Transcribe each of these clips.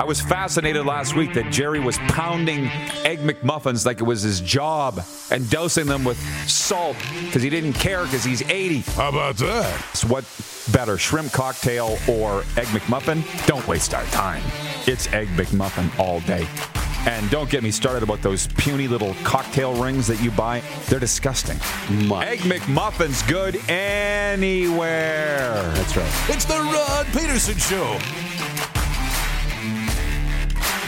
I was fascinated last week that Jerry was pounding Egg McMuffins like it was his job and dosing them with salt because he didn't care because he's 80. How about that? So what better, shrimp cocktail or Egg McMuffin? Don't waste our time. It's Egg McMuffin all day. And don't get me started about those puny little cocktail rings that you buy. They're disgusting. Much. Egg McMuffin's good anywhere. That's right. It's the Rod Pedersen Show.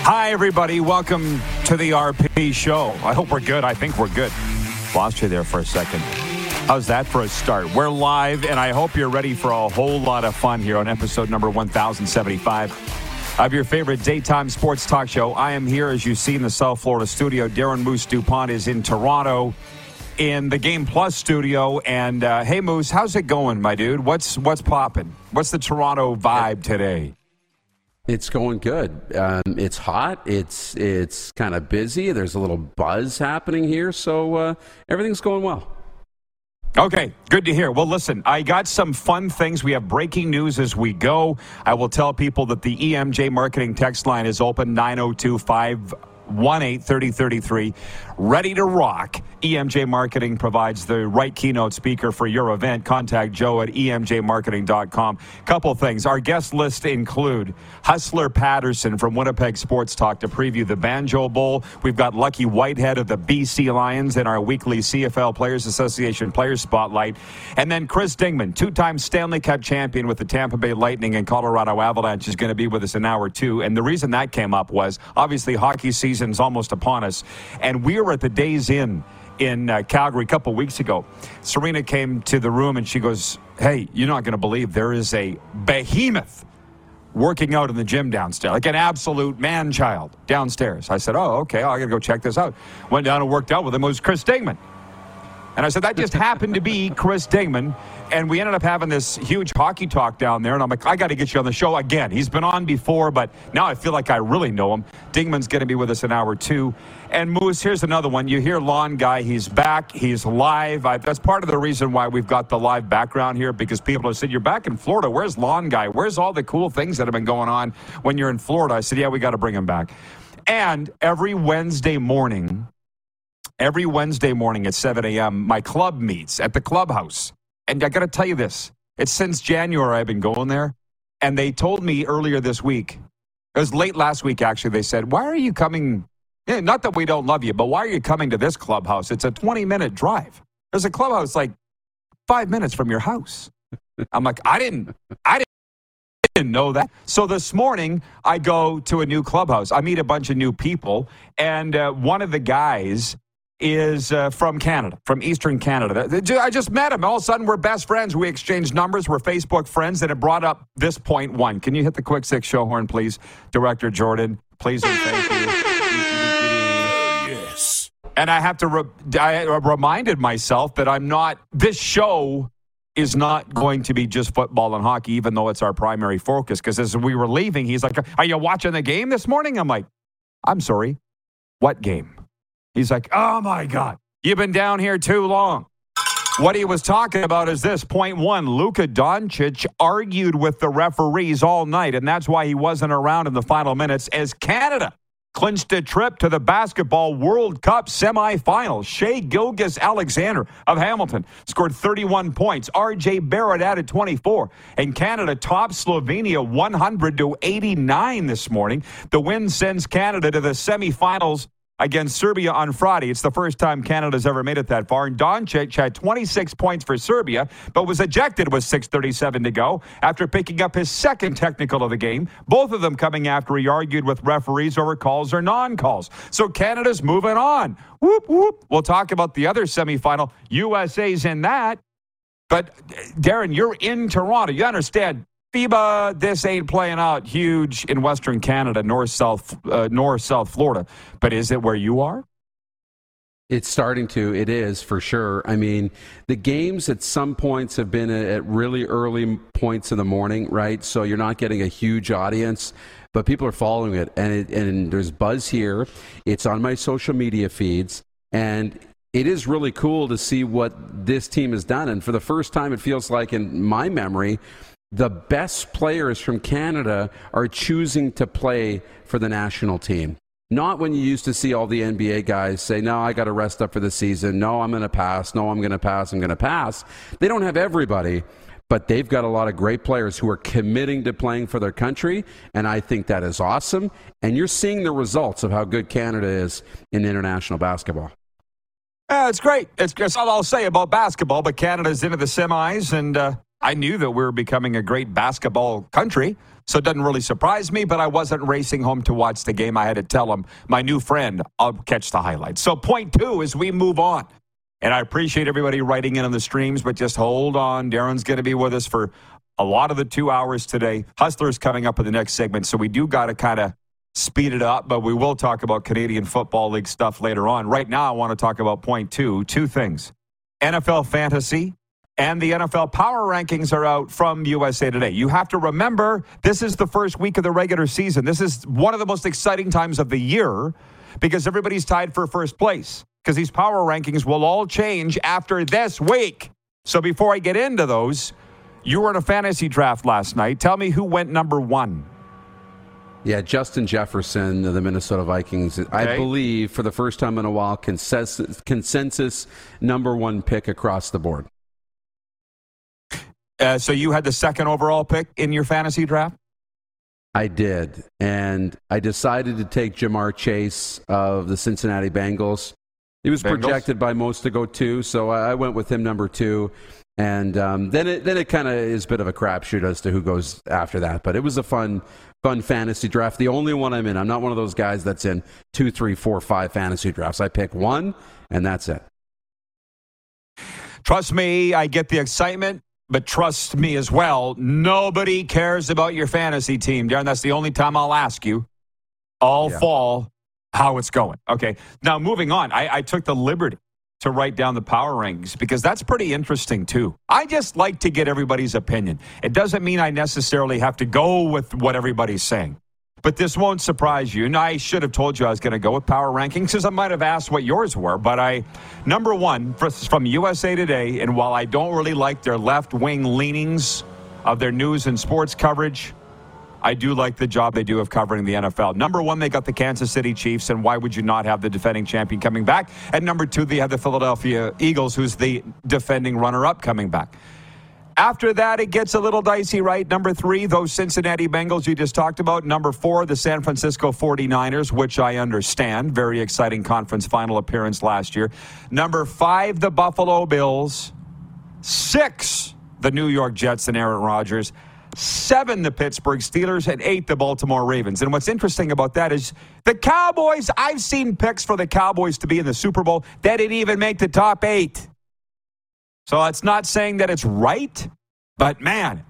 Hi, everybody. Welcome to the RP show. I hope we're good. I think we're good. Lost you there for a second. How's that for a start? We're live, and I hope you're ready for a whole lot of fun here on episode number 1075 of your favorite daytime sports talk show. I am here, as you see, in the South Florida studio. Darren Moose DuPont is in Toronto in the Game Plus studio. And uh, hey, Moose, how's it going, my dude? What's what's popping? What's the Toronto vibe today? It's going good. Um, it's hot. It's it's kind of busy. There's a little buzz happening here, so uh, everything's going well. Okay, good to hear. Well, listen, I got some fun things. We have breaking news as we go. I will tell people that the EMJ marketing text line is open 902 518 3033. Ready to rock. EMJ Marketing provides the right keynote speaker for your event. Contact Joe at emjmarketing.com. Couple things. Our guest list include Hustler Paterson from Winnipeg Sports Talk to preview the Banjo Bowl. We've got Lucky Whitehead of the BC Lions in our weekly CFL Players Association Players Spotlight. And then Chris Dingman, two time Stanley Cup champion with the Tampa Bay Lightning and Colorado Avalanche, is going to be with us an hour two. And the reason that came up was obviously hockey season's almost upon us. And we were at the Days Inn in uh, Calgary a couple weeks ago. Serena came to the room and she goes, Hey, you're not going to believe there is a behemoth working out in the gym downstairs, like an absolute man child downstairs. I said, Oh, okay, I got to go check this out. Went down and worked out with him. It was Chris Dingman. And I said, that just happened to be Chris Dingman. And we ended up having this huge hockey talk down there. And I'm like, I got to get you on the show again. He's been on before, but now I feel like I really know him. Dingman's going to be with us an hour two. And Moose, here's another one. You hear Lawn Guy, he's back, he's live. I, that's part of the reason why we've got the live background here because people have said, You're back in Florida. Where's Lawn Guy? Where's all the cool things that have been going on when you're in Florida? I said, Yeah, we got to bring him back. And every Wednesday morning, every Wednesday morning at 7 a.m., my club meets at the clubhouse. And I got to tell you this it's since January I've been going there. And they told me earlier this week, it was late last week actually, they said, Why are you coming? Yeah, not that we don't love you, but why are you coming to this clubhouse? It's a 20 minute drive. There's a clubhouse like five minutes from your house. I'm like, I didn't, I didn't didn't know that. So this morning, I go to a new clubhouse. I meet a bunch of new people, and uh, one of the guys is uh, from Canada, from Eastern Canada. I just met him. All of a sudden, we're best friends. We exchanged numbers. We're Facebook friends, and it brought up this point one. Can you hit the quick six show horn, please, Director Jordan? Please and thank you. Yes. And I have to, re- I reminded myself that I'm not, this show is not going to be just football and hockey, even though it's our primary focus. Because as we were leaving, he's like, Are you watching the game this morning? I'm like, I'm sorry. What game? He's like, Oh my God, you've been down here too long. What he was talking about is this point one Luka Doncic argued with the referees all night, and that's why he wasn't around in the final minutes as Canada clinched a trip to the Basketball World Cup semifinals. Shai Gilgeous-Alexander of Hamilton scored 31 points. RJ Barrett added 24. And Canada topped Slovenia 100 to 89 this morning. The win sends Canada to the semifinals against Serbia on Friday. It's the first time Canada's ever made it that far. And Doncic had 26 points for Serbia, but was ejected with 6.37 to go after picking up his second technical of the game, both of them coming after he argued with referees over calls or non calls. So Canada's moving on. Whoop, whoop. We'll talk about the other semifinal. USA's in that. But Darren, you're in Toronto. You understand FIBA, this ain't playing out huge in Western Canada, north south, uh, north south Florida. But is it where you are? It's starting to. It is for sure. I mean, the games at some points have been at really early points in the morning, right? So you're not getting a huge audience, but people are following it, and it, and there's buzz here. It's on my social media feeds, and it is really cool to see what this team has done. And for the first time, it feels like in my memory the best players from Canada are choosing to play for the national team. Not when you used to see all the NBA guys say, No, I got to rest up for the season. No, I'm going to pass. No, I'm going to pass. I'm going to pass. They don't have everybody, but they've got a lot of great players who are committing to playing for their country. And I think that is awesome. And you're seeing the results of how good Canada is in international basketball. Uh, it's great. It's, it's all I'll say about basketball, but Canada's into the semis, and uh, I knew that we were becoming a great basketball country. So it doesn't really surprise me, but I wasn't racing home to watch the game. I had to tell him, my new friend, I'll catch the highlights. So, point two is we move on. And I appreciate everybody writing in on the streams, but just hold on. Darren's going to be with us for a lot of the two hours today. Hustler's coming up in the next segment, so we do got to kind of speed it up, but we will talk about Canadian Football League stuff later on. Right now, I want to talk about point two two things NFL fantasy and the NFL power rankings are out from USA Today. You have to remember this is the first week of the regular season. This is one of the most exciting times of the year because everybody's tied for first place because these power rankings will all change after this week. So before I get into those, you were in a fantasy draft last night. Tell me who went number one. Yeah, Justin Jefferson of the Minnesota Vikings, okay. I believe for the first time in a while, consensus, consensus number one pick across the board. Uh, so you had the second overall pick in your fantasy draft? I did. And I decided to take Ja'Marr Chase of the Cincinnati Bengals. He was Bengals? projected by most to go two, so I went with him number two. And um, then it then it kind of is a bit of a crapshoot as to who goes after that. But it was a fun fun fantasy draft. The only one I'm in. I'm not one of those guys that's in two, three, four, five fantasy drafts. I pick one, and that's it. Trust me, I get the excitement. But trust me as well, nobody cares about your fantasy team, Darren. That's the only time I'll ask you all yeah. fall how it's going. Okay. Now, moving on, I, I took the liberty to write down the power rings because that's pretty interesting too. I just like to get everybody's opinion. It doesn't mean I necessarily have to go with what everybody's saying. But this won't surprise you. And I should have told you I was going to go with power rankings because I might have asked what yours were. But I, number one, from USA Today, and while I don't really like their left wing leanings of their news and sports coverage, I do like the job they do of covering the NFL. Number one, they got the Kansas City Chiefs, and why would you not have the defending champion coming back? And number two, they have the Philadelphia Eagles, who's the defending runner up coming back. After that, it gets a little dicey, right? Number three, those Cincinnati Bengals you just talked about. Number four, the San Francisco 49ers, which I understand. Very exciting conference final appearance last year. Number five, the Buffalo Bills. Six, the New York Jets and Aaron Rodgers. Seven, the Pittsburgh Steelers. And eight, the Baltimore Ravens. And what's interesting about that is the Cowboys, I've seen picks for the Cowboys to be in the Super Bowl. They didn't even make the top eight. So it's not saying that it's right, but man,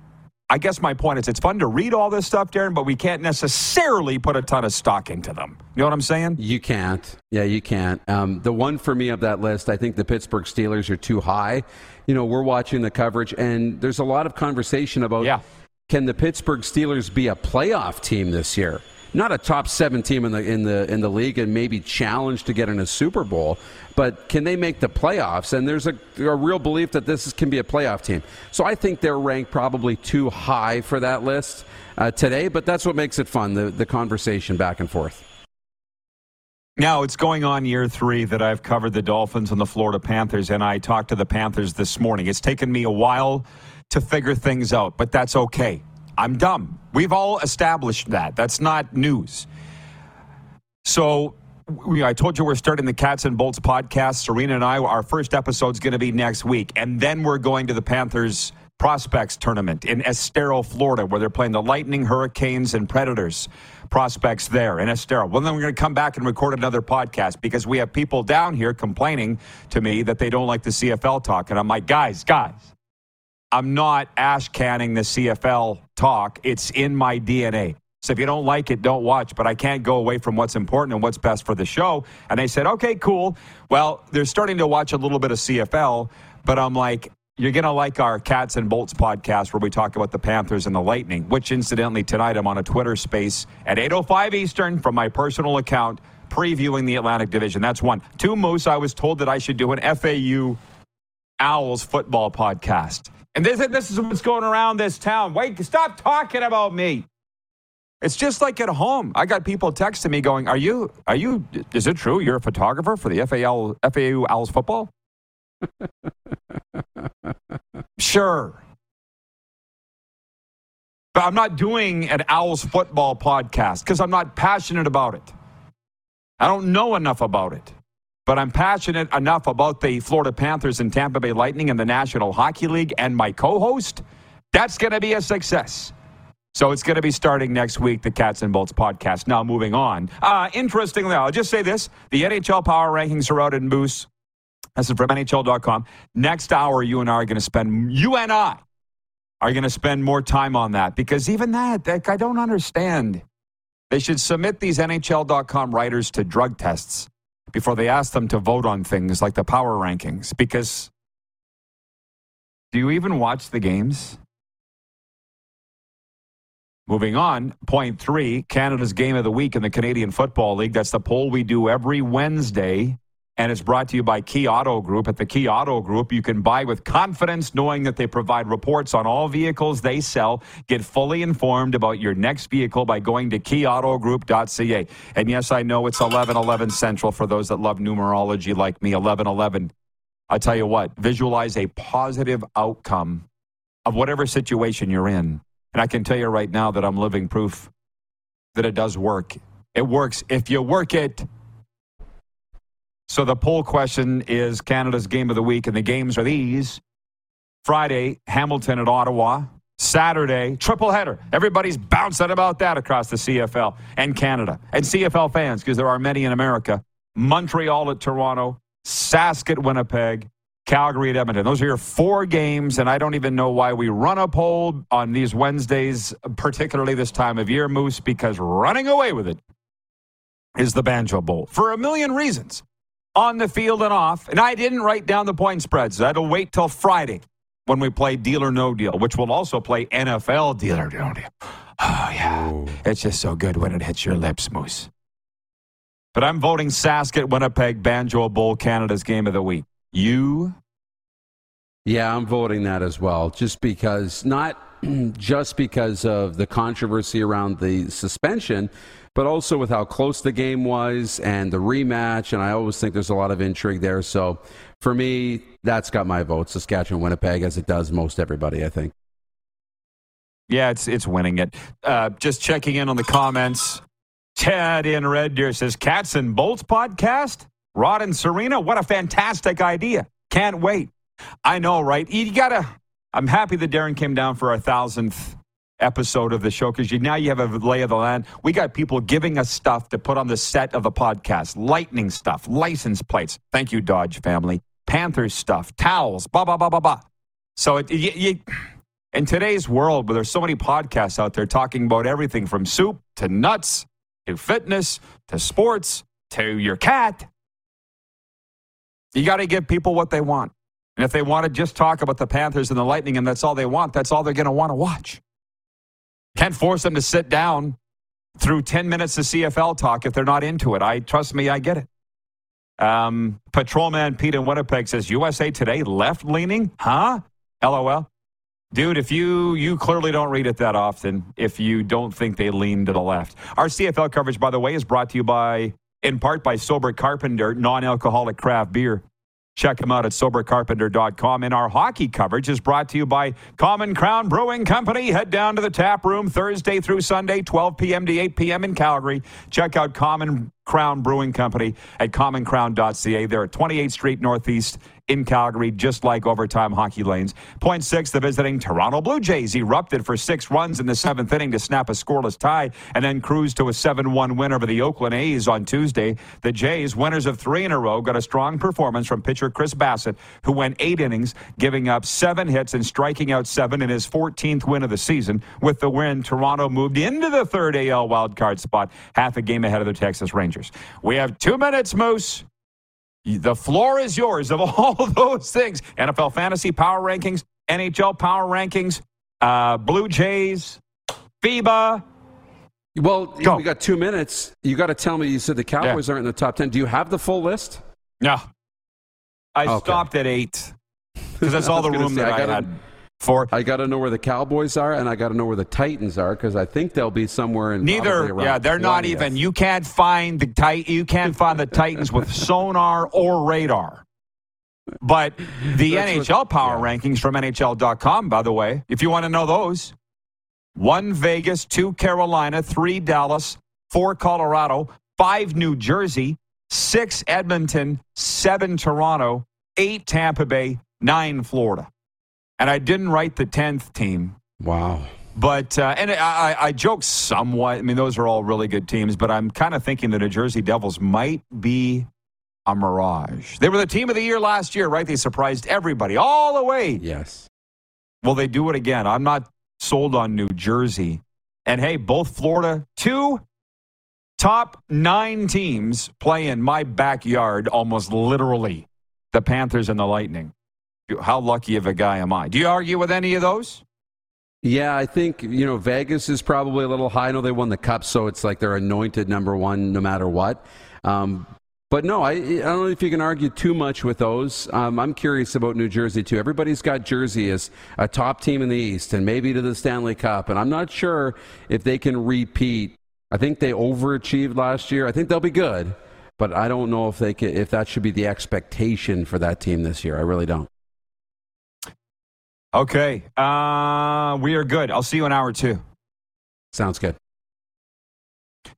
I guess my point is it's fun to read all this stuff, Darren, but we can't necessarily put a ton of stock into them. You know what I'm saying? You can't. Yeah, you can't. Um, the one for me of that list, I think the Pittsburgh Steelers are too high. You know, we're watching the coverage, and there's a lot of conversation about yeah. can the Pittsburgh Steelers be a playoff team this year? Not a top seven team in the in the in the league and maybe challenged to get in a Super Bowl, but can they make the playoffs? And there's a, a real belief that this is, can be a playoff team. So I think they're ranked probably too high for that list uh, today, but that's what makes it fun the the conversation back and forth. Now it's going on year three that I've covered the Dolphins and the Florida Panthers, and I talked to the Panthers this morning. It's taken me a while to figure things out, but that's okay. I'm dumb. We've all established that. That's not news. So we, I told you we're starting the Cats and Bolts podcast. Serena and I, our first episode is going to be next week. And then we're going to the Panthers prospects tournament in Estero, Florida, where they're playing the Lightning, Hurricanes, and Predators prospects there in Estero. Well, then we're going to come back and record another podcast because we have people down here complaining to me that they don't like the CFL talk. And I'm like, guys, guys, I'm not ash canning the CFL talk. It's in my DNA. So if you don't like it, don't watch. But I can't go away from what's important and what's best for the show. And they said, okay, cool. Well, they're starting to watch a little bit of CFL, but I'm like, you're going to like our Cats and Bolts podcast where we talk about the Panthers and the Lightning, which incidentally tonight I'm on a Twitter space at 8.05 Eastern from my personal account previewing the Atlantic Division. That's one. Two, Moose, I was told that I should do an FAU Owls football podcast. And this, this is what's going around this town. Wait, stop talking about me. It's just like at home. I got people texting me going, "Are you? Are you? Is it true you're a photographer for the FAL FAU Owls football?" sure, but I'm not doing an Owls football podcast because I'm not passionate about it. I don't know enough about it, but I'm passionate enough about the Florida Panthers and Tampa Bay Lightning and the National Hockey League and my co-host. That's going to be a success. So it's going to be starting next week, the Cats and Bolts podcast. Now, moving on. Uh, interestingly, I'll just say this the NHL power rankings are out in Moose. This is from NHL.com. Next hour, you and I are going to spend, you and I are going to spend more time on that because even that, that, I don't understand. They should submit these NHL.com writers to drug tests before they ask them to vote on things like the power rankings because do you even watch the games? Moving on, point three Canada's game of the week in the Canadian Football League. That's the poll we do every Wednesday. And it's brought to you by Key Auto Group. At the Key Auto Group, you can buy with confidence knowing that they provide reports on all vehicles they sell. Get fully informed about your next vehicle by going to keyautogroup.ca. And yes, I know it's 1111 Central for those that love numerology like me. 1111. I tell you what, visualize a positive outcome of whatever situation you're in. And I can tell you right now that I'm living proof that it does work. It works if you work it. So the poll question is Canada's game of the week, and the games are these Friday, Hamilton at Ottawa. Saturday, triple header. Everybody's bouncing about that across the CFL and Canada. And CFL fans, because there are many in America. Montreal at Toronto, Sask at Winnipeg, Calgary at Edmonton. Those are your four games, and I don't even know why we run a poll on these Wednesdays, particularly this time of year, Moose, because running away with it is the Banjo Bowl for a million reasons on the field and off. And I didn't write down the point spreads. That'll wait till Friday when we play Deal or No Deal, which will also play NFL Deal or No Deal. Oh, yeah. Ooh. It's just so good when it hits your lips, Moose. But I'm voting Sask at Winnipeg Banjo Bowl Canada's game of the week. You? Yeah, I'm voting that as well. Just because, not just because of the controversy around the suspension, but also with how close the game was and the rematch. And I always think there's a lot of intrigue there. So for me, that's got my vote, Saskatchewan Winnipeg, as it does most everybody, I think. Yeah, it's it's winning it. Uh, just checking in on the comments. Ted in Red Deer says, Cats and Bolts podcast? Rod and Serena, what a fantastic idea. Can't wait. I know, right? You gotta, I'm happy that Darren came down for our thousandth episode of the show because you, now you have a lay of the land. We got people giving us stuff to put on the set of the podcast lightning stuff, license plates. Thank you, Dodge family. Panthers stuff, towels, blah, blah, blah, blah, blah. So it, you, you, in today's world where there's so many podcasts out there talking about everything from soup to nuts to fitness to sports to your cat, you got to give people what they want. And if they want to just talk about the Panthers and the Lightning and that's all they want, that's all they're going to want to watch. Can't force them to sit down through 10 minutes of CFL talk if they're not into it. I trust me, I get it. Um, Patrolman Pete in Winnipeg says USA Today left leaning, huh? LOL. Dude, if you you clearly don't read it that often, if you don't think they lean to the left. Our CFL coverage, by the way, is brought to you by in part by Sober Carpenter, non-alcoholic craft beer. Check them out at sobercarpenter.com. And our hockey coverage is brought to you by Common Crown Brewing Company. Head down to the tap room Thursday through Sunday, 12 p.m. to 8 p.m. in Calgary. Check out Common Crown Brewing Company at commoncrown.ca. They're at 28th Street Northeast in Calgary, just like overtime hockey lanes. Point six, the visiting Toronto Blue Jays erupted for six runs in the seventh inning to snap a scoreless tie and then cruised to a 7 1 win over the Oakland A's on Tuesday. The Jays, winners of three in a row, got a strong performance from pitcher Chris Bassitt, who went eight innings, giving up seven hits and striking out seven in his 14th win of the season. With the win, Toronto moved into the third AL wildcard spot, half a game ahead of the Texas Rangers. We have two minutes, Moose. The floor is yours of all those things NFL fantasy power rankings, NHL power rankings, uh, Blue Jays, FIBA. Well, Go. we got two minutes. You got to tell me. You said the Cowboys yeah. aren't in the top ten. Do you have the full list? No, I okay. stopped at eight because that's all the room say, that I, I had. For I got to know where the Cowboys are, and I got to know where the Titans are because I think they'll be somewhere in neither. Yeah, they're not even. You can't find the tit- You can't find the Titans with sonar or radar. But the That's what- NHL power yeah. rankings from NHL.com, by the way, if you want to know those, one Vegas, two Carolina, three Dallas, four Colorado, five New Jersey, six Edmonton, seven Toronto, eight Tampa Bay, nine Florida. And I didn't write the 10th team Wow. but uh, and I, I, I joke somewhat. I mean, those are all really good teams, but I'm kind of thinking the New Jersey Devils might be a mirage. They were the team of the year last year, right? They surprised everybody all the way. Yes. Will they do it again? I'm not sold on New Jersey. And hey, both Florida, two top nine teams play in my backyard almost literally. The Panthers and the Lightning. How lucky of a guy am I? Do you argue with any of those? Yeah, I think you know Vegas is probably a little high. I know they won the cup, so it's like they're anointed number one no matter what. Um, but no, I, I don't know if you can argue too much with those. Um, I'm curious about New Jersey too. Everybody's got Jersey as a top team in the East and maybe to the Stanley Cup, and I'm not sure if they can repeat. I think they overachieved last year. I think they'll be good, but I don't know if they can, if that should be the expectation for that team this year. I really don't. Okay. Uh, we are good. I'll see you in hour two. Sounds good.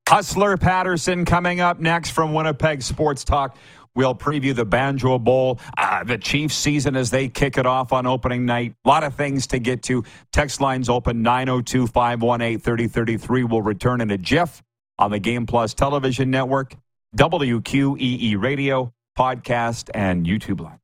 Hustler Paterson coming up next from Winnipeg Sports Talk. We'll preview the Banjo Bowl, uh, the Chiefs season as they kick it off on opening night. A lot of things to get to. Text lines open 902 518 3033. We'll return in a jiff on the Game Plus television network, WQEE radio, podcast, and YouTube Live.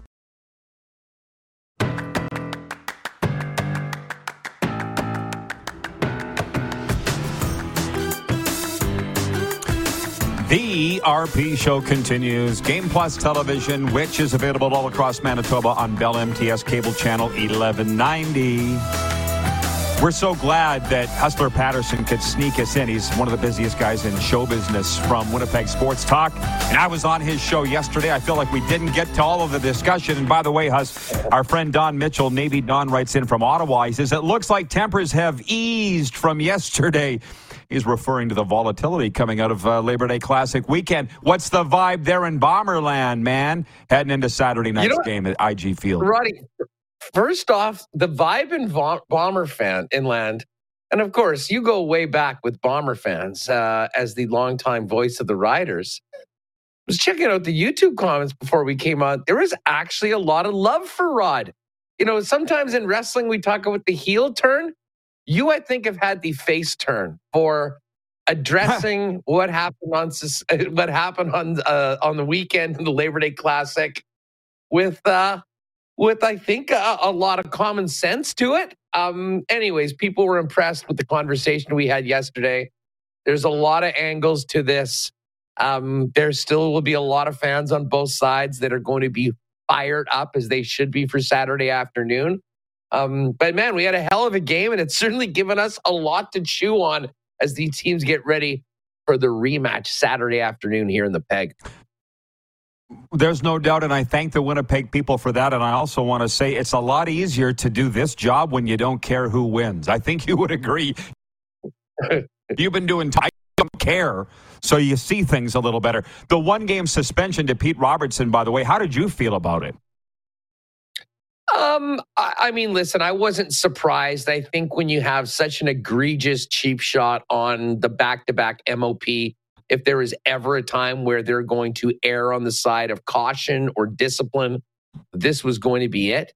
RP show continues. Game Plus Television, which is available all across Manitoba on Bell MTS Cable Channel 1190. We're so glad that Hustler Paterson could sneak us in. He's one of the busiest guys in show business from Winnipeg Sports Talk. And I was on his show yesterday. I feel like we didn't get to all of the discussion. And by the way, Hus, our friend Don Mitchell, Navy Don, writes in from Ottawa. He says, It looks like tempers have eased from yesterday. He's referring to the volatility coming out of uh, Labor Day Classic weekend. What's the vibe there in Bomberland, man? Heading into Saturday night's know game at IG Field. Roddy, first off, the vibe in Vom- Bomber fan inland, and of course, you go way back with Bomber fans uh, as the longtime voice of the Riders. I was checking out the YouTube comments before we came on. There was actually a lot of love for Rod. You know, sometimes in wrestling we talk about the heel turn. You, I think, have had the face turn for addressing what happened on what happened on uh, on the weekend in the Labor Day Classic with uh, with I think a, a lot of common sense to it. Um, anyways, people were impressed with the conversation we had yesterday. There's a lot of angles to this. Um, there still will be a lot of fans on both sides that are going to be fired up as they should be for Saturday afternoon. Um, but man, we had a hell of a game, and it's certainly given us a lot to chew on as the teams get ready for the rematch Saturday afternoon here in the Peg. There's no doubt, and I thank the Winnipeg people for that. And I also want to say it's a lot easier to do this job when you don't care who wins. I think you would agree. You've been doing I don't care, so you see things a little better. The one game suspension to Pete Robertson, by the way, how did you feel about it? Um, I, I mean, listen, I wasn't surprised. I think when you have such an egregious cheap shot on the back to back MOP, if there is ever a time where they're going to err on the side of caution or discipline, this was going to be it.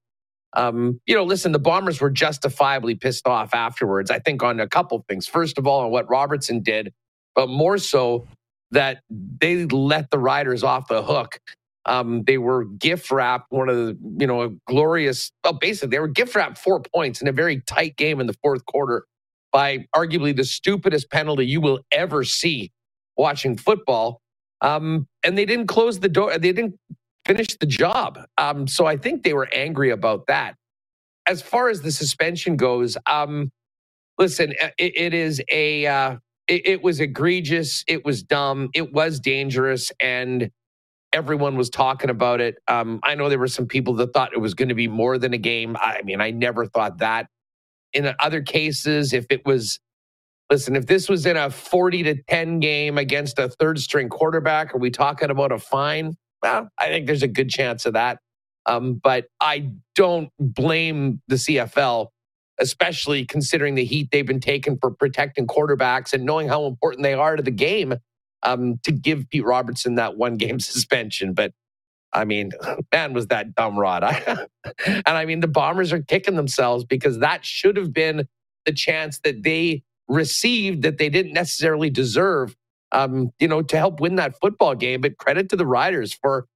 Um, you know, listen, the Bombers were justifiably pissed off afterwards, I think, on a couple things. First of all, on what Robertson did, but more so that they let the Riders off the hook. Um, they were gift wrapped one of the, you know, a glorious, well, basically, they were gift wrapped four points in a very tight game in the fourth quarter by arguably the stupidest penalty you will ever see watching football. Um, and they didn't close the door. They didn't finish the job. Um, so I think they were angry about that. As far as the suspension goes, um, listen, it, it is a, uh, it, it was egregious. It was dumb. It was dangerous. And everyone was talking about it. Um, I know there were some people that thought it was going to be more than a game. I mean, I never thought that. In other cases, if it was Listen, if this was in a 40 to 10 game against a third string quarterback, are we talking about a fine? Well, I think there's a good chance of that. Um, but I don't blame the CFL, especially considering the heat they've been taking for protecting quarterbacks and knowing how important they are to the game um, to give Pete Robertson that one game suspension. But I mean, man, was that dumb, Rod. I, and I mean, the Bombers are kicking themselves because that should have been the chance that they received that they didn't necessarily deserve, um, you know, to help win that football game. But credit to the Riders for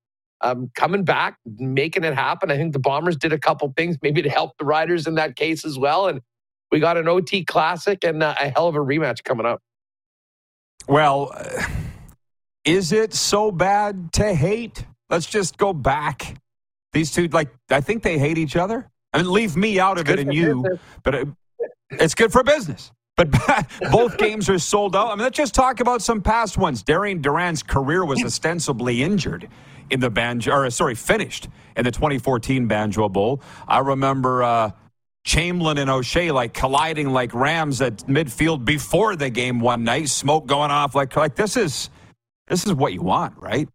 um, coming back, making it happen. I think the Bombers did a couple things maybe to help the Riders in that case as well. And we got an OT classic and uh, a hell of a rematch coming up. Well, uh, is it so bad to hate? Let's just go back. These two, like, I think they hate each other. I mean, leave me out of it and you, business. but it, it's good for business. But both games are sold out. I mean, let's just talk about some past ones. Darian Durant's career was ostensibly injured in the Banjo, or sorry, finished in the 2014 Banjo Bowl. I remember uh, Chamblin and O'Shea like colliding like rams at midfield before the game one night. Smoke going off like like this is this is what you want, right?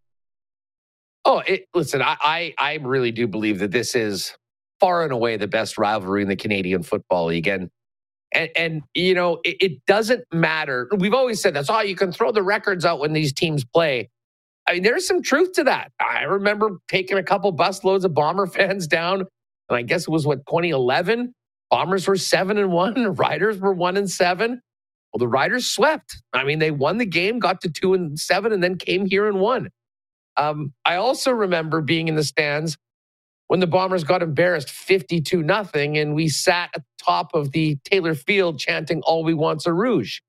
Oh, it, listen, I, I I really do believe that this is far and away the best rivalry in the Canadian Football League, and and, and you know, it, it, doesn't matter. We've always said that's all. Oh, you can throw the records out when these teams play. I mean, there's some truth to that. I remember taking a couple busloads of Bomber fans down, and I guess it was what 2011. Bombers were seven and one. Riders were one and seven. Well, the Riders swept. I mean, they won the game, got to two and seven, and then came here and won. Um, I also remember being in the stands when the Bombers got embarrassed 52 nothing and we sat at the top of the Taylor Field chanting all we want's a rouge.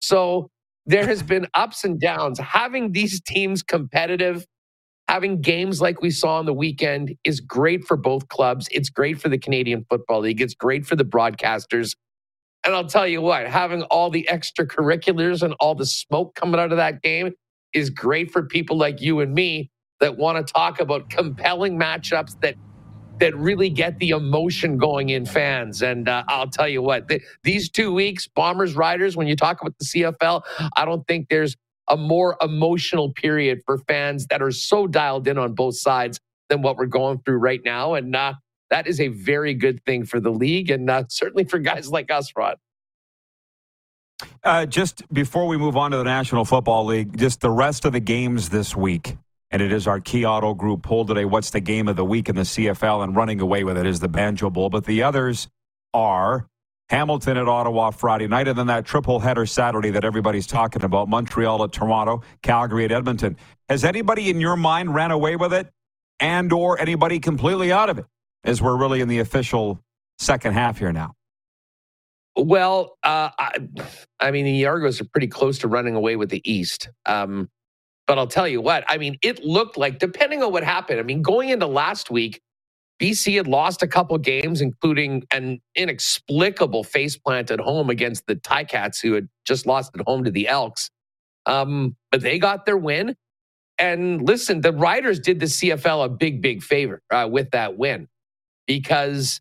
So there has been ups and downs. Having these teams competitive, having games like we saw on the weekend is great for both clubs. It's great for the Canadian Football League. It's great for the broadcasters. And I'll tell you what, having all the extracurriculars and all the smoke coming out of that game is great for people like you and me that want to talk about compelling matchups that that really get the emotion going in fans. And uh, I'll tell you what, th- these two weeks, Bombers Riders, when you talk about the CFL, I don't think there's a more emotional period for fans that are so dialed in on both sides than what we're going through right now. And uh, that is a very good thing for the league and uh, certainly for guys like us, Rod. Uh, just before we move on to the National Football League, just the rest of the games this week and it is our Key Auto Group poll today. What's the game of the week in the CFL? And running away with it is the Banjo Bowl. But the others are Hamilton at Ottawa Friday night, and then that triple header Saturday that everybody's talking about Montreal at Toronto, Calgary at Edmonton. Has anybody in your mind ran away with it and or anybody completely out of it as we're really in the official second half here now? Well, uh, I, I, mean, the Argos are pretty close to running away with the East. Um, but I'll tell you what, I mean, it looked like, depending on what happened, I mean, going into last week, BC had lost a couple games, including an inexplicable faceplant at home against the Ticats, who had just lost at home to the Elks. Um, but they got their win. and listen, the Riders did the CFL a big, big favor uh, with that win because,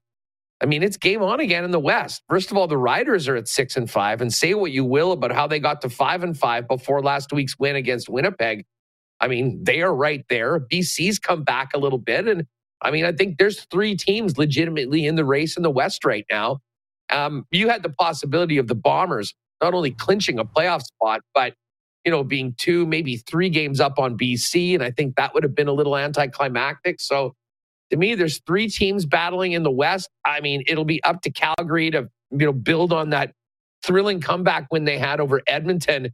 I mean, it's game on again in the West. First of all, the Riders are at six and five, and say what you will about how they got to five and five before last week's win against Winnipeg. I mean, they are right there. BC's come back a little bit, and I mean, I think there's three teams legitimately in the race in the West right now. Um, you had the possibility of the Bombers not only clinching a playoff spot, but you know, being two, maybe three games up on BC. And I think that would have been a little anticlimactic. So to me, there's three teams battling in the West. I mean, it'll be up to Calgary to, you know, build on that thrilling comeback when they had over Edmonton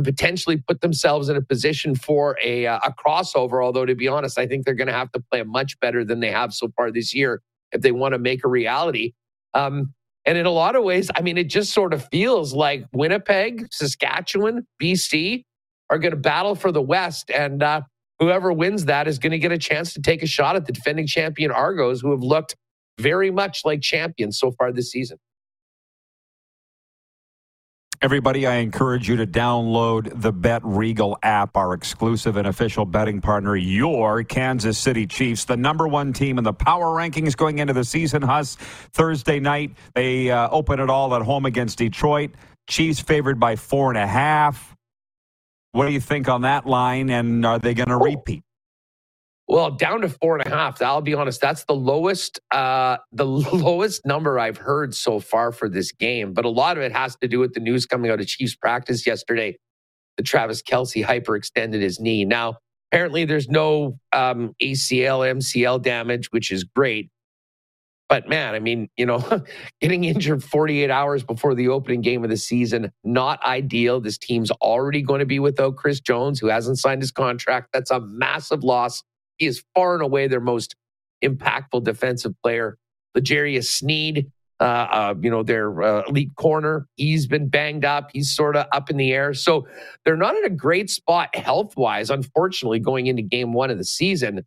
potentially put themselves in a position for a, uh, a crossover. Although, to be honest, I think they're going to have to play much better than they have so far this year if they want to make a reality. Um, and in a lot of ways, I mean, it just sort of feels like Winnipeg, Saskatchewan, BC are going to battle for the West. And uh, whoever wins that is going to get a chance to take a shot at the defending champion Argos, who have looked very much like champions so far this season. Everybody, I encourage you to download the Bet Regal app, our exclusive and official betting partner, your Kansas City Chiefs, the number one team in the power rankings going into the season. Huss, Thursday night, they uh, open it all at home against Detroit. Chiefs favored by four and a half. What do you think on that line, and are they going to repeat? Well, down to four and a half. I'll be honest, that's the lowest, uh, the lowest number I've heard so far for this game. But a lot of it has to do with the news coming out of Chiefs practice yesterday. The Travis Kelce hyperextended his knee. Now, apparently, there's no um, ACL, MCL damage, which is great. But man, I mean, you know, getting injured 48 hours before the opening game of the season, not ideal. This team's already going to be without Chris Jones, who hasn't signed his contract. That's a massive loss he is far and away their most impactful defensive player. L'Jarius Sneed, uh, uh, you know, their uh, elite corner, he's been banged up. He's sort of up in the air. So they're not in a great spot health wise, unfortunately, going into game one of the season.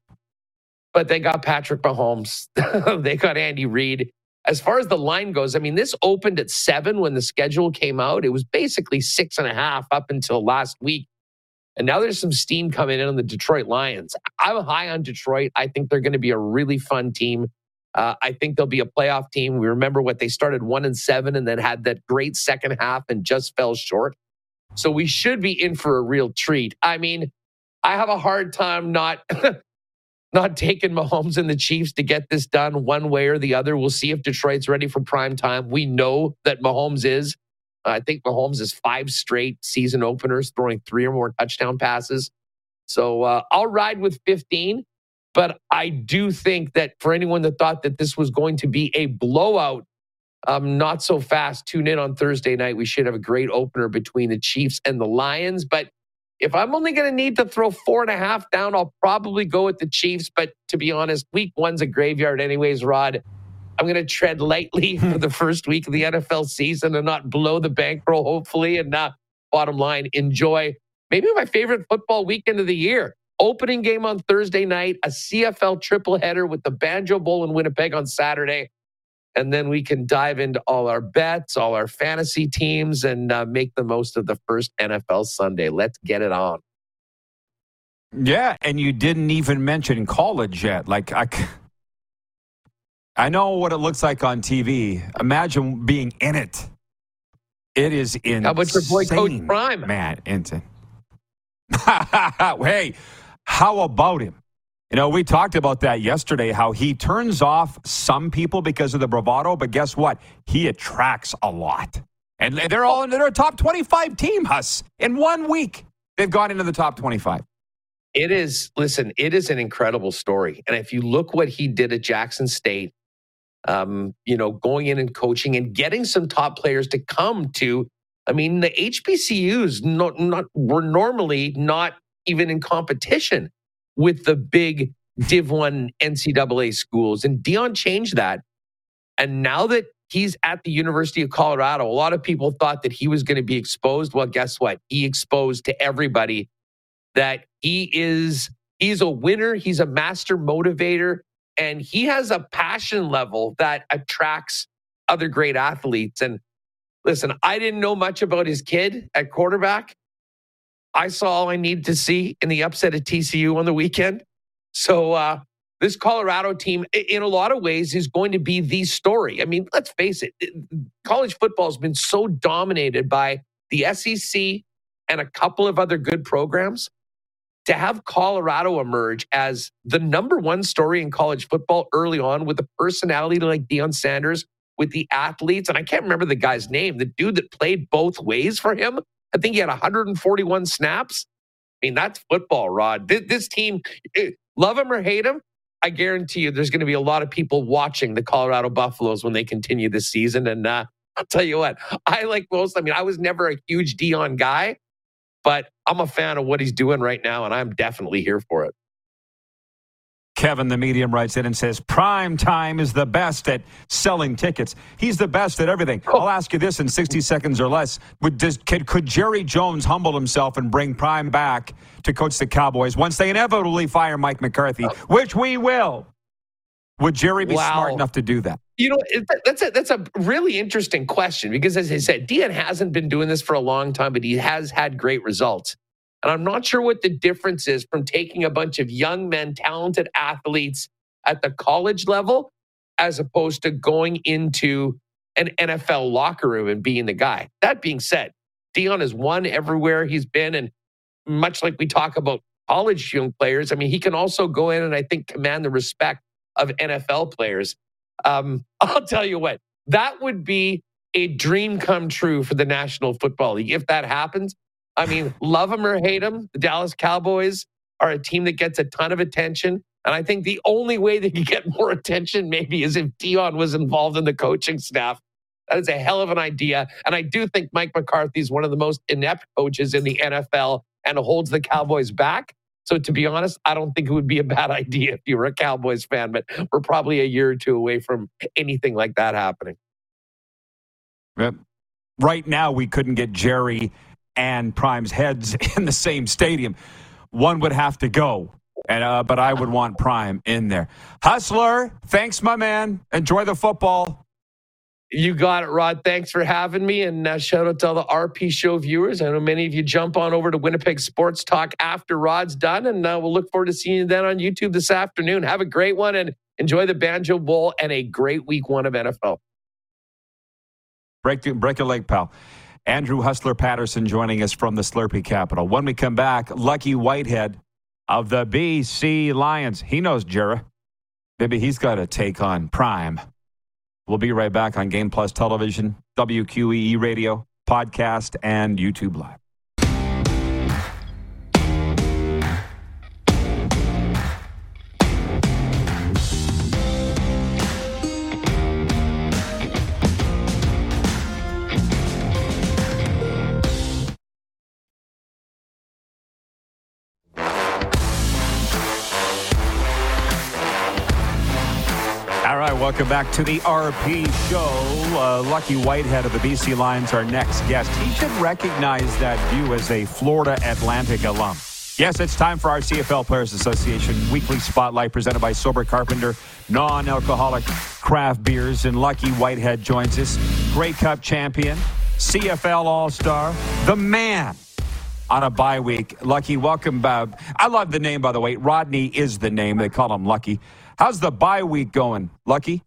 But they got Patrick Mahomes, they got Andy Reid. As far as the line goes, I mean, this opened at seven when the schedule came out. It was basically six and a half up until last week. And now there's some steam coming in on the Detroit Lions. I'm high on Detroit. I think they're going to be a really fun team. Uh, I think they'll be a playoff team. We remember what they started one and seven and then had that great second half and just fell short. So we should be in for a real treat. I mean, I have a hard time not not taking Mahomes and the Chiefs to get this done one way or the other. We'll see if Detroit's ready for prime time. We know that Mahomes is. I think Mahomes is five straight season openers, throwing three or more touchdown passes. So uh, I'll ride with 15. But I do think that for anyone that thought that this was going to be a blowout, um, not so fast. Tune in on Thursday night. We should have a great opener between the Chiefs and the Lions. But if I'm only going to need to throw four and a half down, I'll probably go with the Chiefs. But to be honest, week one's a graveyard, anyways, Rod. I'm going to tread lightly for the first week of the NFL season and not blow the bankroll, hopefully. And not, bottom line, enjoy maybe my favorite football weekend of the year. Opening game on Thursday night, a CFL triple header with the Banjo Bowl in Winnipeg on Saturday. And then we can dive into all our bets, all our fantasy teams, and uh, make the most of the first NFL Sunday. Let's get it on. Yeah, and you didn't even mention college yet. Like, I. I know what it looks like on TV. Imagine being in it. It is insane. How about your boy Coach Prime? Matt insane. hey, how about him? You know, we talked about that yesterday, how he turns off some people because of the bravado, but guess what? He attracts a lot. And they're all in their top 25 team, Huss. In one week, they've gone into the top 25. It is, listen, it is an incredible story. And if you look what he did at Jackson State, um, you know, going in and coaching and getting some top players to come to. I mean, the HBCUs not, not were normally not even in competition with the big Div One NCAA schools, and Deion changed that. And now that he's at the University of Colorado, a lot of people thought that he was going to be exposed. Well, guess what? He exposed to everybody that he is he's a winner, he's a master motivator, and he has a passion level that attracts other great athletes. And listen, I didn't know much about his kid at quarterback. I saw all I needed to see in the upset at TCU on the weekend. So uh, this Colorado team, in a lot of ways, is going to be the story. I mean, let's face it, college football has been so dominated by the SEC and a couple of other good programs. To have Colorado emerge as the number one story in college football early on with a personality like Deion Sanders, with the athletes, and I can't remember the guy's name, the dude that played both ways for him. I think he had 141 snaps. I mean, that's football, Rod. This, this team, eh, love him or hate him, I guarantee you there's going to be a lot of people watching the Colorado Buffaloes when they continue this season. And uh, I'll tell you what, I like most. I mean, I was never a huge Deion guy, but I'm a fan of what he's doing right now, and I'm definitely here for it. Kevin, the medium, writes in and says, Prime time is the best at selling tickets. He's the best at everything. Oh. I'll ask you this in 60 seconds or less. Would, does, could, could Jerry Jones humble himself and bring Prime back to coach the Cowboys once they inevitably fire Mike McCarthy, oh. which we will? Would Jerry be wow. smart enough to do that? You know, that's a, that's a really interesting question because, as I said, Deion hasn't been doing this for a long time, but he has had great results. And I'm not sure what the difference is from taking a bunch of young men, talented athletes at the college level, as opposed to going into an NFL locker room and being the guy. That being said, Deion has won everywhere he's been. And much like we talk about college young players, I mean, he can also go in and I think command the respect of NFL players. Um, I'll tell you what, that would be a dream come true for the National Football League. If that happens, I mean, love them or hate them, the Dallas Cowboys are a team that gets a ton of attention. And I think the only way they could get more attention maybe is if Deion was involved in the coaching staff. That is a hell of an idea. And I do think Mike McCarthy is one of the most inept coaches in the NFL and holds the Cowboys back. So to be honest, I don't think it would be a bad idea if you were a Cowboys fan, but we're probably a year or two away from anything like that happening. Yep. Right now, we couldn't get Jerry and Prime's heads in the same stadium. One would have to go. And, uh, but I would want Prime in there. Hustler, thanks, my man. Enjoy the football. You got it, Rod. Thanks for having me. And uh, shout out to all the RP show viewers. I know many of you jump on over to Winnipeg Sports Talk after Rod's done. And uh, we'll look forward to seeing you then on YouTube this afternoon. Have a great one and enjoy the Banjo Bowl and a great week one of NFL. Break, break a leg, pal. Andrew Hustler Paterson joining us from the Slurpee capital. When we come back, Lucky Whitehead of the BC Lions. He knows Jerry. Maybe he's got a take on Prime. We'll be right back on Game Plus Television, WQEE Radio, podcast, and YouTube Live. Welcome back to the RP show. Uh, Lucky Whitehead of the BC Lions, our next guest. He should recognize that view as a Florida Atlantic alum. Yes, it's time for our CFL Players Association weekly spotlight presented by Sober Carpenter, non alcoholic craft beers. And Lucky Whitehead joins us, Grey Cup champion, CFL All Star, the man on a bye week. Lucky, welcome. Bob. I love the name, by the way. Rodney is the name. They call him Lucky. How's the bye week going, Lucky?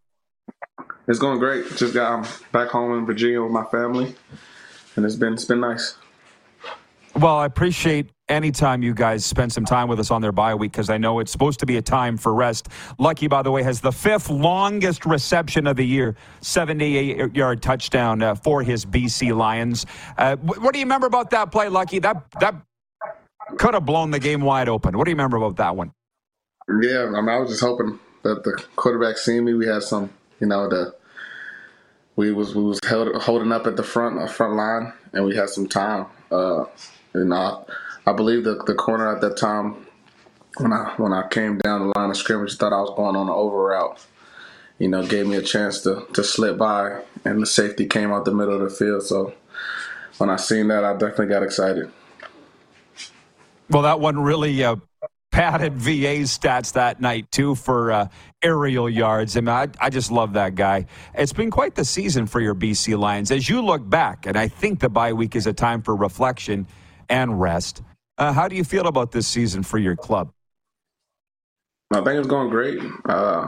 It's going great. Just got back home in Virginia with my family, and it's been it's been nice. Well, I appreciate anytime you guys spend some time with us on their bye week because I know it's supposed to be a time for rest. Lucky, by the way, has the fifth longest reception of the year, 78 yard touchdown uh, for his BC Lions. Uh, what do you remember about that play, Lucky? That that could have blown the game wide open. What do you remember about that one? Yeah, I mean, I was just hoping that the quarterback seen me. We had some, you know, the we was we was held, holding up at the front uh, front line, and we had some time. Uh, and I, I believe the the corner at that time when I when I came down the line of scrimmage, thought I was going on an over route. You know, gave me a chance to to slip by, and the safety came out the middle of the field. So when I seen that, I definitely got excited. Well, that one really uh, padded VA stats that night too for uh, aerial yards. I mean, I, I just love that guy. It's been quite the season for your BC Lions. As you look back, and I think the bye week is a time for reflection and rest. Uh, how do you feel about this season for your club? I think it's going great. Uh,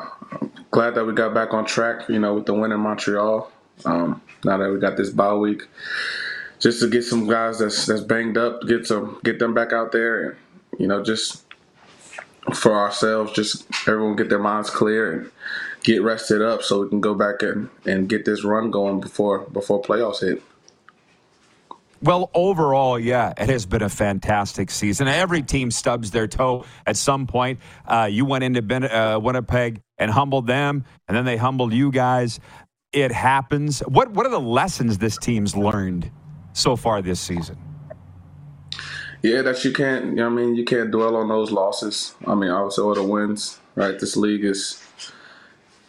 glad that we got back on track, you know, with the win in Montreal. Um, now that we got this bye week, just to get some guys that's that's banged up, get some get them back out there, and you know, just for ourselves, just everyone get their minds clear and get rested up so we can go back and, and get this run going before before playoffs hit. Well, overall, yeah, it has been a fantastic season. Every team stubs their toe at some point. Uh, you went into ben- uh, Winnipeg and humbled them, and then they humbled you guys. It happens. What What are the lessons this team's learned so far this season? Yeah, that you can't. You know I mean, you can't dwell on those losses. I mean, obviously, all the wins. Right, this league is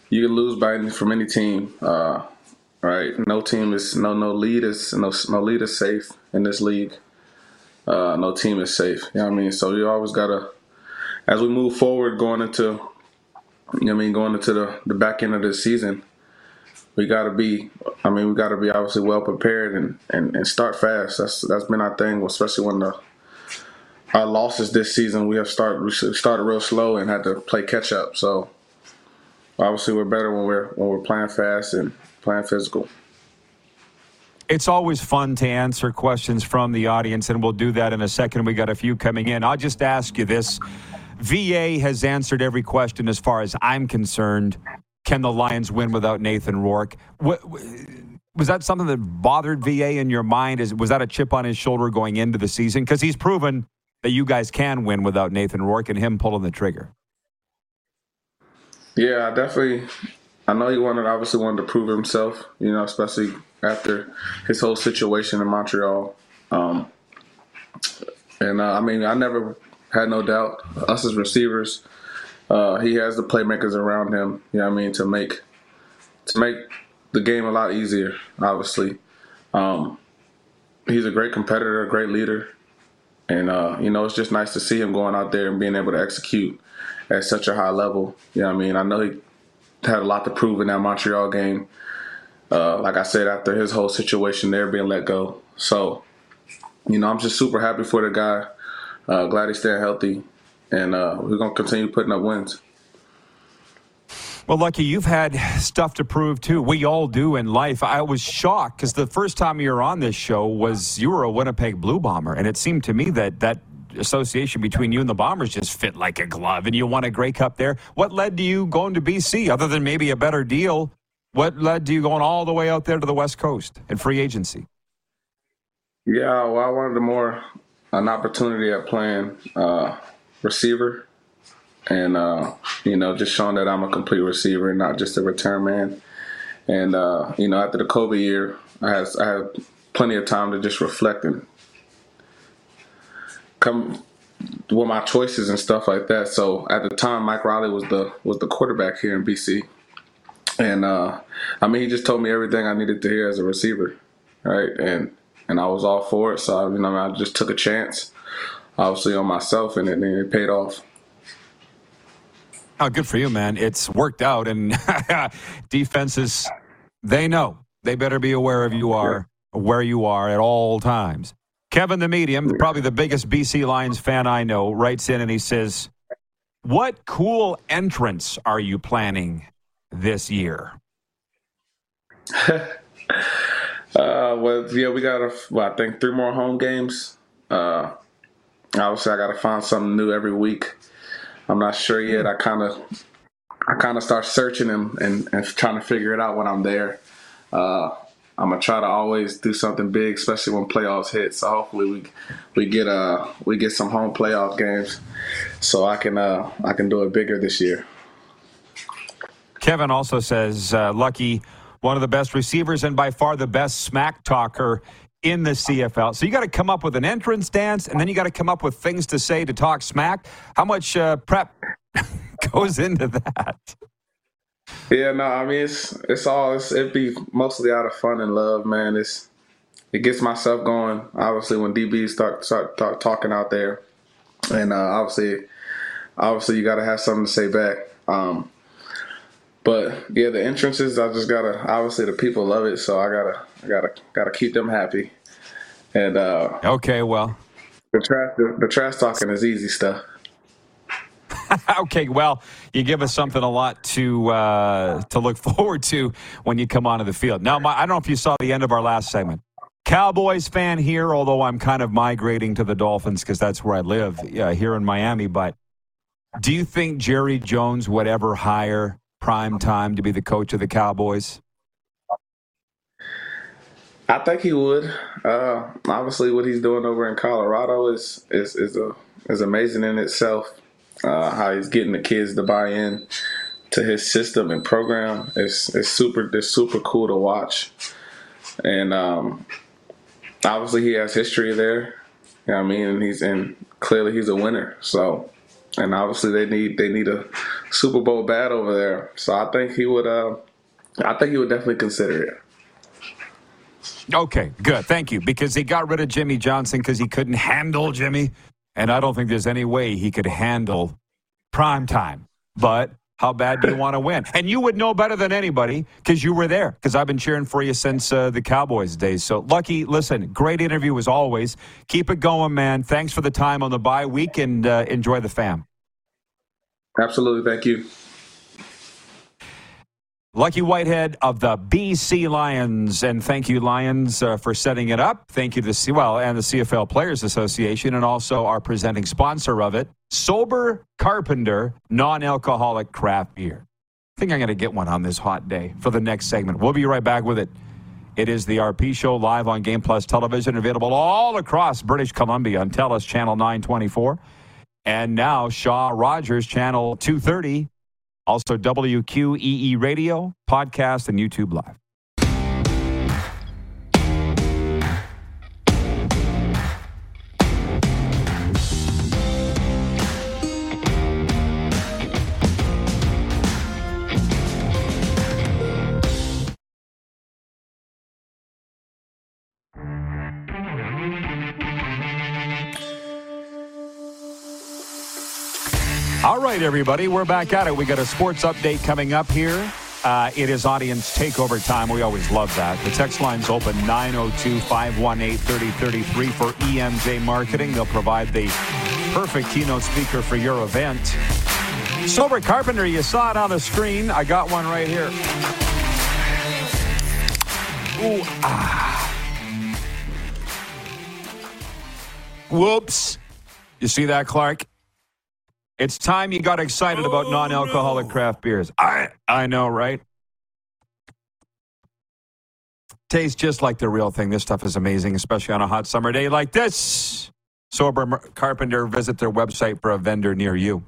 you can lose by from any team. Uh, right, no team is no no lead is no no lead is safe in this league. Uh, no team is safe. You know what I mean? So you always gotta, as we move forward, going into, you know what I mean, going into the the back end of the season, we gotta be. I mean, we gotta be obviously well prepared and, and, and start fast. That's that's been our thing, especially when the our losses this season we have started started real slow and had to play catch up. So obviously we're better when we're when we're playing fast and playing physical. It's always fun to answer questions from the audience, and we'll do that in a second. We got a few coming in. I'll just ask you this. VA has answered every question as far as I'm concerned. Can the Lions win without Nathan Rourke? What, was that something that bothered VA in your mind? Is was that a chip on his shoulder going into the season? Because he's proven that you guys can win without Nathan Rourke and him pulling the trigger. Yeah, I definitely. I know he wanted, obviously, wanted to prove himself. You know, especially after his whole situation in Montreal. Um, and uh, I mean, I never had no doubt. Us as receivers, uh, he has the playmakers around him. You know, what I mean, to make to make the game a lot easier. Obviously, um, he's a great competitor, a great leader, and uh, you know, it's just nice to see him going out there and being able to execute at such a high level. You know I mean? I know he had a lot to prove in that Montreal game. Uh, like I said, after his whole situation there being let go. So, you know, I'm just super happy for the guy. Uh, glad he's staying healthy. And uh, we're going to continue putting up wins. Well, Lucky, you've had stuff to prove too. We all do in life. I was shocked because the first time you were on this show was you were a Winnipeg Blue Bomber, and it seemed to me that that association between you and the Bombers just fit like a glove, and you won a Grey Cup there. What led to you going to BC, other than maybe a better deal? What led to you going all the way out there to the West Coast and free agency? Yeah, well, I wanted more an opportunity at playing uh, receiver, and uh, you know, just showing that I'm a complete receiver, not just a return man. And uh, you know, after the COVID year, I had I had plenty of time to just reflect and come with my choices and stuff like that. So at the time, Mike Reilly was the was the quarterback here in BC, and uh, I mean, he just told me everything I needed to hear as a receiver, right? And and I was all for it. So you know, I just took a chance, obviously on myself, and it, and it paid off. Oh, good for you, man. It's worked out, and defenses they know they better be aware of you are where you are at all times. Kevin the Medium, probably the biggest BC Lions fan I know, writes in and he says, What cool entrance are you planning this year? uh, well, yeah, we got, a, well, I think, three more home games. Uh, obviously, I got to find something new every week. I'm not sure yet. I kind of, I kind of start searching and, and, and, trying to figure it out when I'm there. Uh, I'm gonna try to always do something big, especially when playoffs hit. So hopefully we we get uh we get some home playoff games, so I can uh I can do it bigger this year. Kevin also says uh, Lucky, one of the best receivers and by far the best smack talker in the CFL. So you got to come up with an entrance dance, and then you got to come up with things to say to talk smack. How much uh, prep goes into that? Yeah, no, I mean it's it's all it's, it'd be mostly out of fun and love, man. It's it gets myself going. Obviously, when DBs start start, start talking out there, and uh, obviously, obviously you got to have something to say back. Um, but yeah, the entrances, I just gotta. Obviously, the people love it, so I gotta, I gotta, gotta keep them happy. And uh, okay, well, The trash, the, the trash talking is easy stuff. okay, well, you give us something a lot to uh, to look forward to when you come onto the field. Now, my, I don't know if you saw the end of our last segment. Cowboys fan here, although I'm kind of migrating to the Dolphins because that's where I live uh, here in Miami. But do you think Jerry Jones would ever hire prime time to be the coach of the Cowboys? I think he would. Uh, obviously, what he's doing over in Colorado is is is a is amazing in itself. Uh, how he's getting the kids to buy in to his system and program is is super. It's super cool to watch, and um, obviously he has history there. You know I mean? And he's and clearly he's a winner. So, and obviously they need they need a Super Bowl bad over there. So I think he would. Uh, I think he would definitely consider it. Okay, good. Thank you. Because he got rid of Jimmy Johnson because he couldn't handle Jimmy. And I don't think there's any way he could handle prime time. But how bad do you want to win? And you would know better than anybody because you were there. Because I've been cheering for you since uh, the Cowboys days. So, Lucky, listen, great interview as always. Keep it going, man. Thanks for the time on the bye week and uh, enjoy the fam. Absolutely. Thank you. Lucky Whitehead of the BC Lions, and thank you, Lions, uh, for setting it up. Thank you to C- well and the CFL Players Association, and also our presenting sponsor of it, Sober Carpenter Non-Alcoholic Craft Beer. I think I'm going to get one on this hot day for the next segment. We'll be right back with it. It is the RP Show live on Game Plus Television, available all across British Columbia on TELUS Channel 924, and now Shaw Rogers Channel 230 also, WQEE Radio, podcast, and YouTube Live. All right, everybody, we're back at it. We got a sports update coming up here. Uh, it is audience takeover time. We always love that. The text line's open 902 518 3033 for EMJ Marketing. They'll provide the perfect keynote speaker for your event. Sober Carpenter, you saw it on the screen. I got one right here. Ooh, ah. Whoops. You see that, Clark? It's time you got excited about Oh, non-alcoholic no. craft beers. I I know, right? Tastes just like the real thing. This stuff is amazing, especially on a hot summer day like this. Sober Carpenter, visit their website for a vendor near you.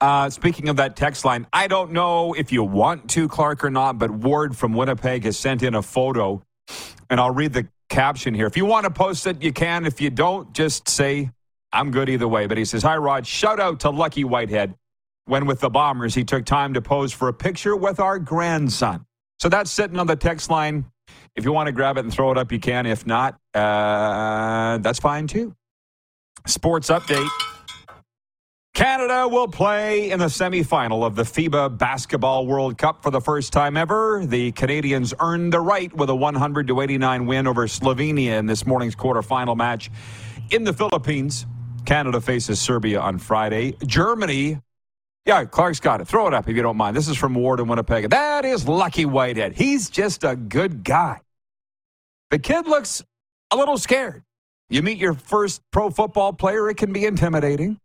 Uh, speaking of that text line, I don't know if you want to, Clark, or not, but Ward from Winnipeg has sent in a photo, and I'll read the caption here. If you want to post it, you can. If you don't, just say I'm good either way. But he says, Hi, Rod. Shout out to Lucky Whitehead. When with the Bombers, he took time to pose for a picture with our grandson. So that's sitting on the text line. If you want to grab it and throw it up, you can. If not, uh, that's fine too. Sports update. Canada will play in the semifinal of the FIBA Basketball World Cup for the first time ever. The Canadians earned the right with a 100 to 89 win over Slovenia in this morning's quarterfinal match in the Philippines. Canada faces Serbia on Friday. Germany, yeah, Clark's got it. Throw it up if you don't mind. This is from Ward in Winnipeg. That is Lucky Whitehead. He's just a good guy. The kid looks a little scared. You meet your first pro football player, it can be intimidating.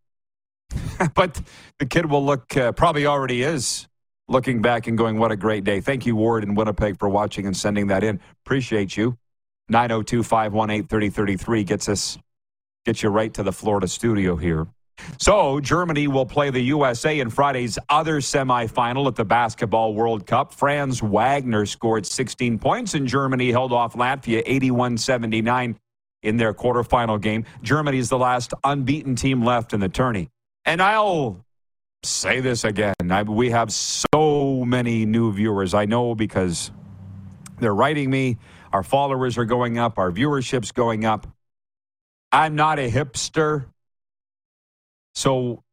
but the kid will look, uh, probably already is, looking back and going, what a great day. Thank you, Ward in Winnipeg, for watching and sending that in. Appreciate you. 902 518 3033 gets us, gets you right to the Florida studio here. So, Germany will play the USA in Friday's other semifinal at the Basketball World Cup. Franz Wagner scored 16 points, and Germany held off Latvia 81 79 in their quarterfinal game. Germany is the last unbeaten team left in the tourney. And I'll say this again I, we have so many new viewers. I know because they're writing me, our followers are going up, our viewership's going up. I'm not a hipster. So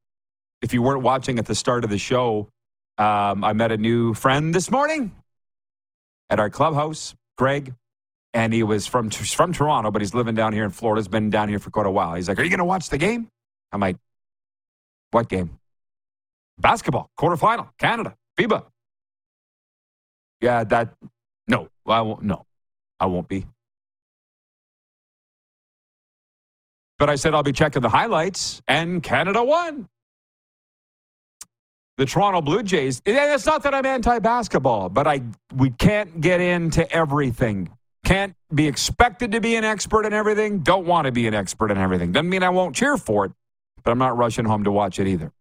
if you weren't watching at the start of the show, um, I met a new friend this morning at our clubhouse, Greg. and he was from from Toronto, but he's living down here in Florida. He's been down here for quite a while. He's like, "Are you going to watch the game?" I'm like, "What game?" Basketball quarterfinal, Canada, FIBA. Yeah, that. No, I won't. No, I won't be. But I said I'll be checking the highlights, and Canada won. The Toronto Blue Jays. And it's not that I'm anti-basketball, but I we can't get into everything. Can't be expected to be an expert in everything. Don't want to be an expert in everything. Doesn't mean I won't cheer for it, but I'm not rushing home to watch it either.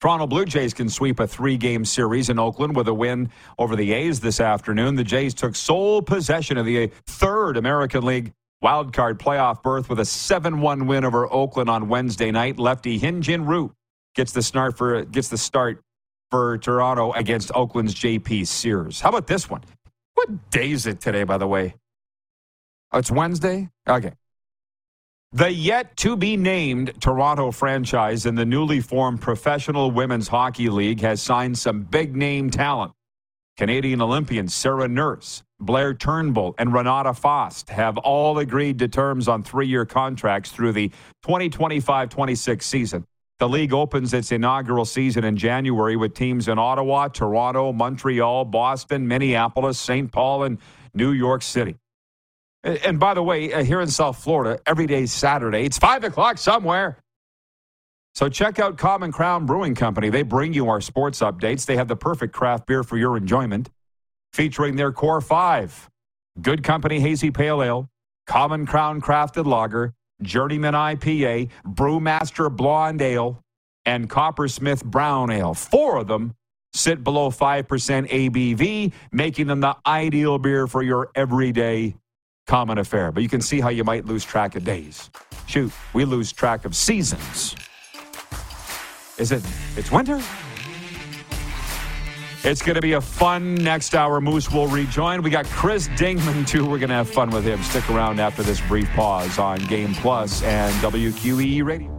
Toronto Blue Jays can sweep a three game series in Oakland with a win over the A's this afternoon. The Jays took sole possession of the third American League wildcard playoff berth with a 7 1 win over Oakland on Wednesday night. Lefty Hyun Jin Ryu gets the start for gets the start for Toronto against Oakland's JP Sears. How about this one? What day is it today, by the way? Oh, it's Wednesday? Okay. The yet to be named Toronto franchise in the newly formed Professional Women's Hockey League has signed some big name talent. Canadian Olympians Sarah Nurse, Blayre Turnbull, and Renata Fast have all agreed to terms on three year contracts through the 2025 26 season. The league opens its inaugural season in January with teams in Ottawa, Toronto, Montreal, Boston, Minneapolis, St. Paul, and New York City. And by the way, uh, here in South Florida, every day Saturday, it's five o'clock somewhere. So check out Common Crown Brewing Company. They bring you our sports updates. They have the perfect craft beer for your enjoyment, featuring their core five Good Company Hazy Pale Ale, Common Crown Crafted Lager, Journeyman IPA, Brewmaster Blonde Ale, and Coppersmith Brown Ale. Four of them sit below 5% ABV, making them the ideal beer for your everyday common affair. But you can see how you might lose track of days. Shoot, we lose track of seasons. Is it? It's winter? It's going to be a fun next hour. Moose will rejoin. We got Chris Dingman, too. We're going to have fun with him. Stick around after this brief pause on Game Plus and WQEE Radio.